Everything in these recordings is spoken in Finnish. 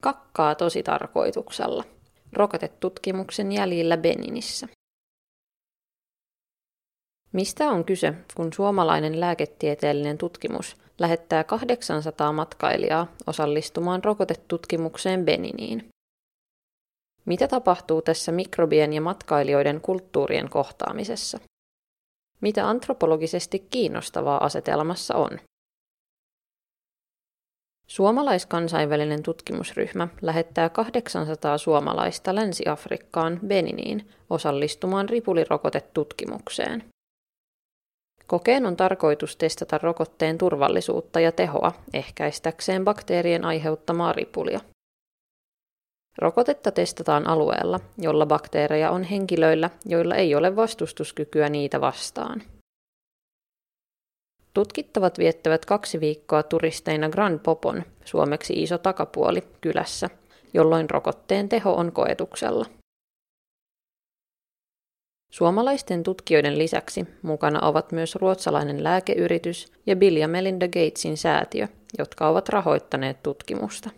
Kakkaa tosi tarkoituksella. Rokotetutkimuksen jäljillä Beninissä. Mistä on kyse, kun suomalainen lääketieteellinen tutkimus lähettää 800 matkailijaa osallistumaan rokotetutkimukseen Beniniin? Mitä tapahtuu tässä mikrobien ja matkailijoiden kulttuurien kohtaamisessa? Mitä antropologisesti kiinnostavaa asetelmassa on? Suomalaiskansainvälinen tutkimusryhmä lähettää 800 suomalaista Länsi-Afrikkaan Beniniin osallistumaan ripulirokotetutkimukseen. Kokeen on tarkoitus testata rokotteen turvallisuutta ja tehoa ehkäistäkseen bakteerien aiheuttamaa ripulia. Rokotetta testataan alueella, jolla bakteereja on henkilöillä, joilla ei ole vastustuskykyä niitä vastaan. Tutkittavat viettävät kaksi viikkoa turisteina Grand Popon, suomeksi iso takapuoli, kylässä, jolloin rokotteen teho on koetuksella. Suomalaisten tutkijoiden lisäksi mukana ovat myös ruotsalainen lääkeyritys ja Bill ja Melinda Gatesin säätiö, jotka ovat rahoittaneet tutkimusta.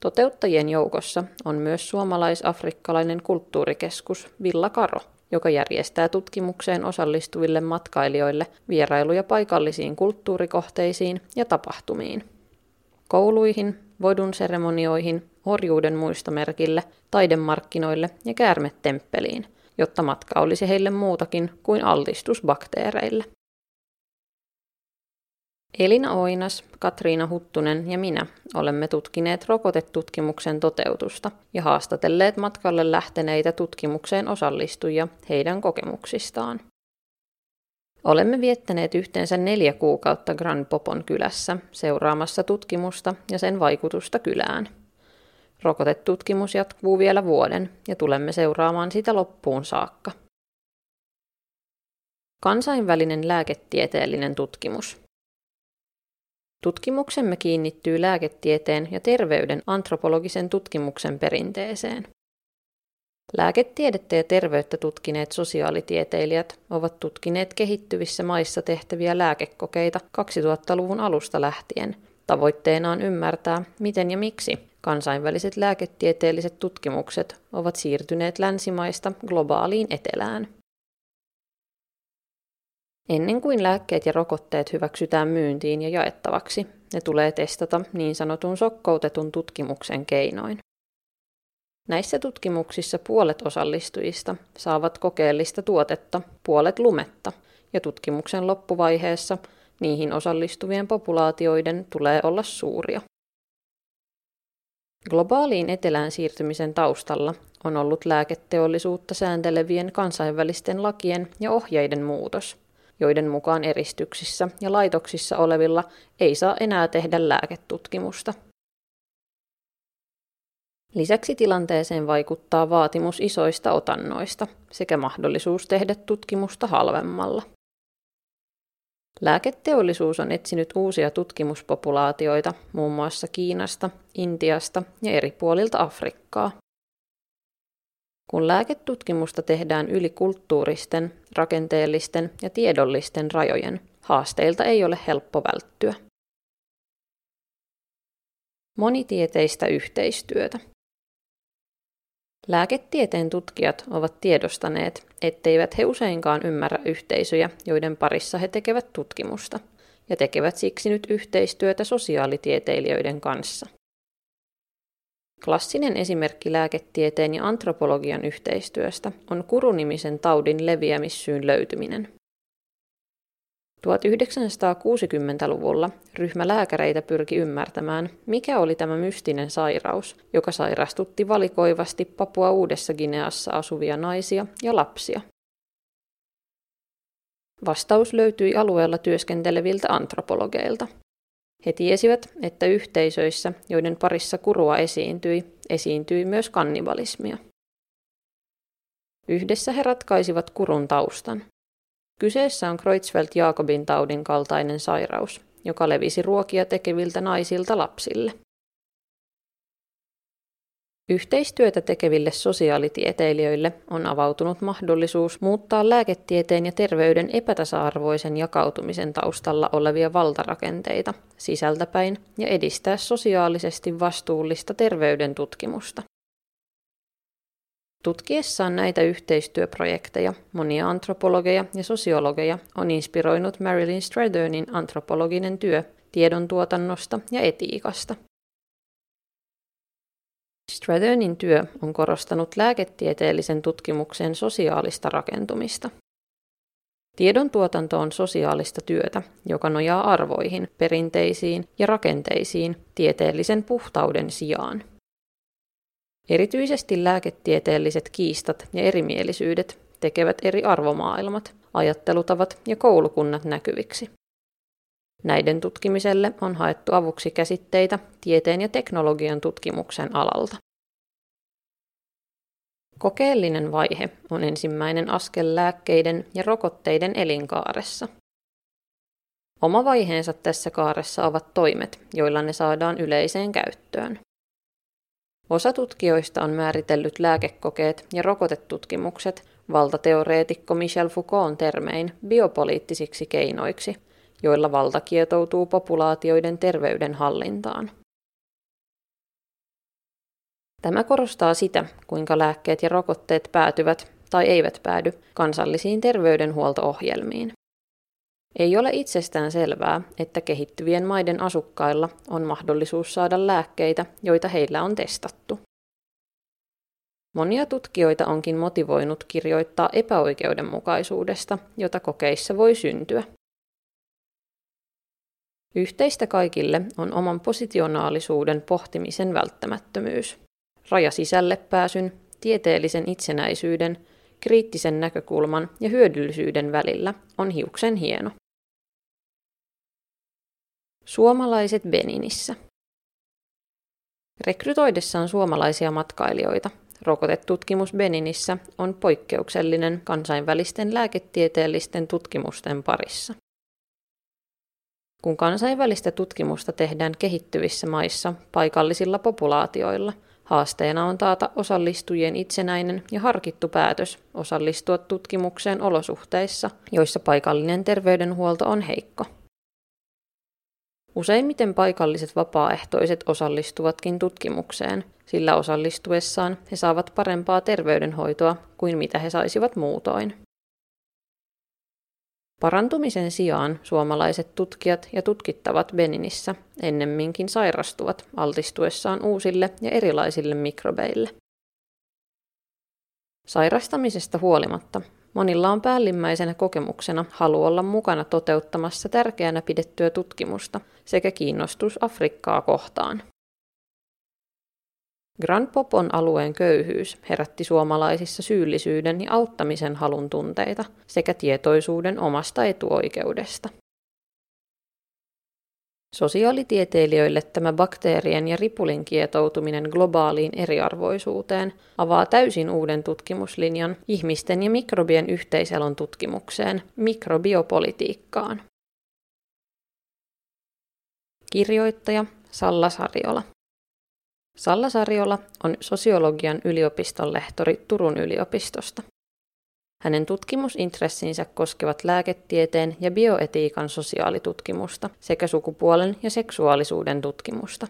Toteuttajien joukossa on myös suomalais-afrikkalainen kulttuurikeskus Villa Karo, joka järjestää tutkimukseen osallistuville matkailijoille vierailuja paikallisiin kulttuurikohteisiin ja tapahtumiin. Kouluihin, voidun seremonioihin, orjuuden muistomerkille, taidemarkkinoille ja käärmetemppeliin, jotta matka olisi heille muutakin kuin altistus bakteereille. Elina Oinas, Katriina Huttunen ja minä olemme tutkineet rokotetutkimuksen toteutusta ja haastatelleet matkalle lähteneitä tutkimukseen osallistujia heidän kokemuksistaan. Olemme viettäneet yhteensä neljä kuukautta Grand Popon kylässä seuraamassa tutkimusta ja sen vaikutusta kylään. Rokotetutkimus jatkuu vielä vuoden ja tulemme seuraamaan sitä loppuun saakka. Kansainvälinen lääketieteellinen tutkimus – Tutkimuksemme kiinnittyy lääketieteen ja terveyden antropologisen tutkimuksen perinteeseen. Lääketiedettä ja terveyttä tutkineet sosiaalitieteilijät ovat tutkineet kehittyvissä maissa tehtäviä lääkekokeita 2000-luvun alusta lähtien. Tavoitteenaan ymmärtää, miten ja miksi kansainväliset lääketieteelliset tutkimukset ovat siirtyneet länsimaista globaaliin etelään. Ennen kuin lääkkeet ja rokotteet hyväksytään myyntiin ja jaettavaksi, ne tulee testata niin sanotun sokkoutetun tutkimuksen keinoin. Näissä tutkimuksissa puolet osallistujista saavat kokeellista tuotetta, puolet lumetta, ja tutkimuksen loppuvaiheessa niihin osallistuvien populaatioiden tulee olla suuria. Globaaliin etelään siirtymisen taustalla on ollut lääketeollisuutta sääntelevien kansainvälisten lakien ja ohjeiden muutos – joiden mukaan eristyksissä ja laitoksissa olevilla ei saa enää tehdä lääketutkimusta. Lisäksi tilanteeseen vaikuttaa vaatimus isoista otannoista sekä mahdollisuus tehdä tutkimusta halvemmalla. Lääketeollisuus on etsinyt uusia tutkimuspopulaatioita muun muassa Kiinasta, Intiasta ja eri puolilta Afrikkaa. Kun lääketutkimusta tehdään yli kulttuuristen, rakenteellisten ja tiedollisten rajojen, haasteilta ei ole helppo välttyä. Monitieteistä yhteistyötä. Lääketieteen tutkijat ovat tiedostaneet, etteivät he useinkaan ymmärrä yhteisöjä, joiden parissa he tekevät tutkimusta, ja tekevät siksi nyt yhteistyötä sosiaalitieteilijöiden kanssa. Klassinen esimerkki lääketieteen ja antropologian yhteistyöstä on kurunimisen taudin leviämissyyn löytyminen. 1960-luvulla ryhmä lääkäreitä pyrki ymmärtämään, mikä oli tämä mystinen sairaus, joka sairastutti valikoivasti Papua Uudessa Gineassa asuvia naisia ja lapsia. Vastaus löytyi alueella työskenteleviltä antropologeilta – he tiesivät, että yhteisöissä, joiden parissa kurua esiintyi, esiintyi myös kannibalismia. Yhdessä he ratkaisivat kurun taustan. Kyseessä on Creutzfeldt-Jakobin taudin kaltainen sairaus, joka levisi ruokia tekeviltä naisilta lapsille. Yhteistyötä tekeville sosiaalitieteilijöille on avautunut mahdollisuus muuttaa lääketieteen ja terveyden epätasa-arvoisen jakautumisen taustalla olevia valtarakenteita sisältäpäin ja edistää sosiaalisesti vastuullista terveyden tutkimusta. Tutkiessaan näitä yhteistyöprojekteja monia antropologeja ja sosiologeja on inspiroinut Marilyn Strathernin antropologinen työ tiedon tuotannosta ja etiikasta – Strathernin työ on korostanut lääketieteellisen tutkimuksen sosiaalista rakentumista. Tiedon tuotanto on sosiaalista työtä, joka nojaa arvoihin, perinteisiin ja rakenteisiin tieteellisen puhtauden sijaan. Erityisesti lääketieteelliset kiistat ja erimielisyydet tekevät eri arvomaailmat, ajattelutavat ja koulukunnat näkyviksi. Näiden tutkimiselle on haettu avuksi käsitteitä tieteen ja teknologian tutkimuksen alalta. Kokeellinen vaihe on ensimmäinen askel lääkkeiden ja rokotteiden elinkaaressa. Oma vaiheensa tässä kaaressa ovat toimet, joilla ne saadaan yleiseen käyttöön. Osa tutkijoista on määritellyt lääkekokeet ja rokotetutkimukset valtateoreetikko Michel Foucaultin termein biopoliittisiksi keinoiksi, joilla valta kietoutuu populaatioiden terveyden hallintaan. Tämä korostaa sitä, kuinka lääkkeet ja rokotteet päätyvät tai eivät päädy kansallisiin terveydenhuolto-ohjelmiin. Ei ole itsestään selvää, että kehittyvien maiden asukkailla on mahdollisuus saada lääkkeitä, joita heillä on testattu. Monia tutkijoita onkin motivoinut kirjoittaa epäoikeudenmukaisuudesta, jota kokeissa voi syntyä. Yhteistä kaikille on oman positionaalisuuden pohtimisen välttämättömyys. Raja sisälle pääsyn, tieteellisen itsenäisyyden, kriittisen näkökulman ja hyödyllisyyden välillä on hiuksen hieno. Suomalaiset Beninissä. Rekrytoidessaan suomalaisia matkailijoita rokotetutkimus Beninissä on poikkeuksellinen kansainvälisten lääketieteellisten tutkimusten parissa. Kun kansainvälistä tutkimusta tehdään kehittyvissä maissa paikallisilla populaatioilla, haasteena on taata osallistujien itsenäinen ja harkittu päätös osallistua tutkimukseen olosuhteissa, joissa paikallinen terveydenhuolto on heikko. Useimmiten paikalliset vapaaehtoiset osallistuvatkin tutkimukseen, sillä osallistuessaan he saavat parempaa terveydenhoitoa kuin mitä he saisivat muutoin. Parantumisen sijaan suomalaiset tutkijat ja tutkittavat Beninissä ennemminkin sairastuvat altistuessaan uusille ja erilaisille mikrobeille. Sairastamisesta huolimatta monilla on päällimmäisenä kokemuksena halu olla mukana toteuttamassa tärkeänä pidettyä tutkimusta sekä kiinnostus Afrikkaa kohtaan. Grand Popon alueen köyhyys herätti suomalaisissa syyllisyyden ja auttamisen halun tunteita sekä tietoisuuden omasta etuoikeudesta. Sosiaalitieteilijöille tämä bakteerien ja ripulin kietoutuminen globaaliin eriarvoisuuteen avaa täysin uuden tutkimuslinjan ihmisten ja mikrobien yhteiselon tutkimukseen, mikrobiopolitiikkaan. Kirjoittaja Salla Sarjola Salla Sarjola on sosiologian yliopiston lehtori Turun yliopistosta. Hänen tutkimusintressinsä koskevat lääketieteen ja bioetiikan sosiaalitutkimusta sekä sukupuolen ja seksuaalisuuden tutkimusta.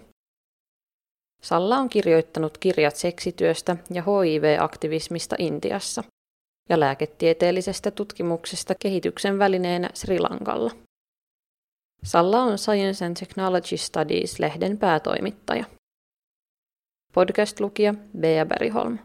Salla on kirjoittanut kirjat seksityöstä ja HIV-aktivismista Intiassa ja lääketieteellisestä tutkimuksesta kehityksen välineenä Sri Lankalla. Salla on Science and Technology Studies-lehden päätoimittaja. Podcast-lukija Bea Bergholm.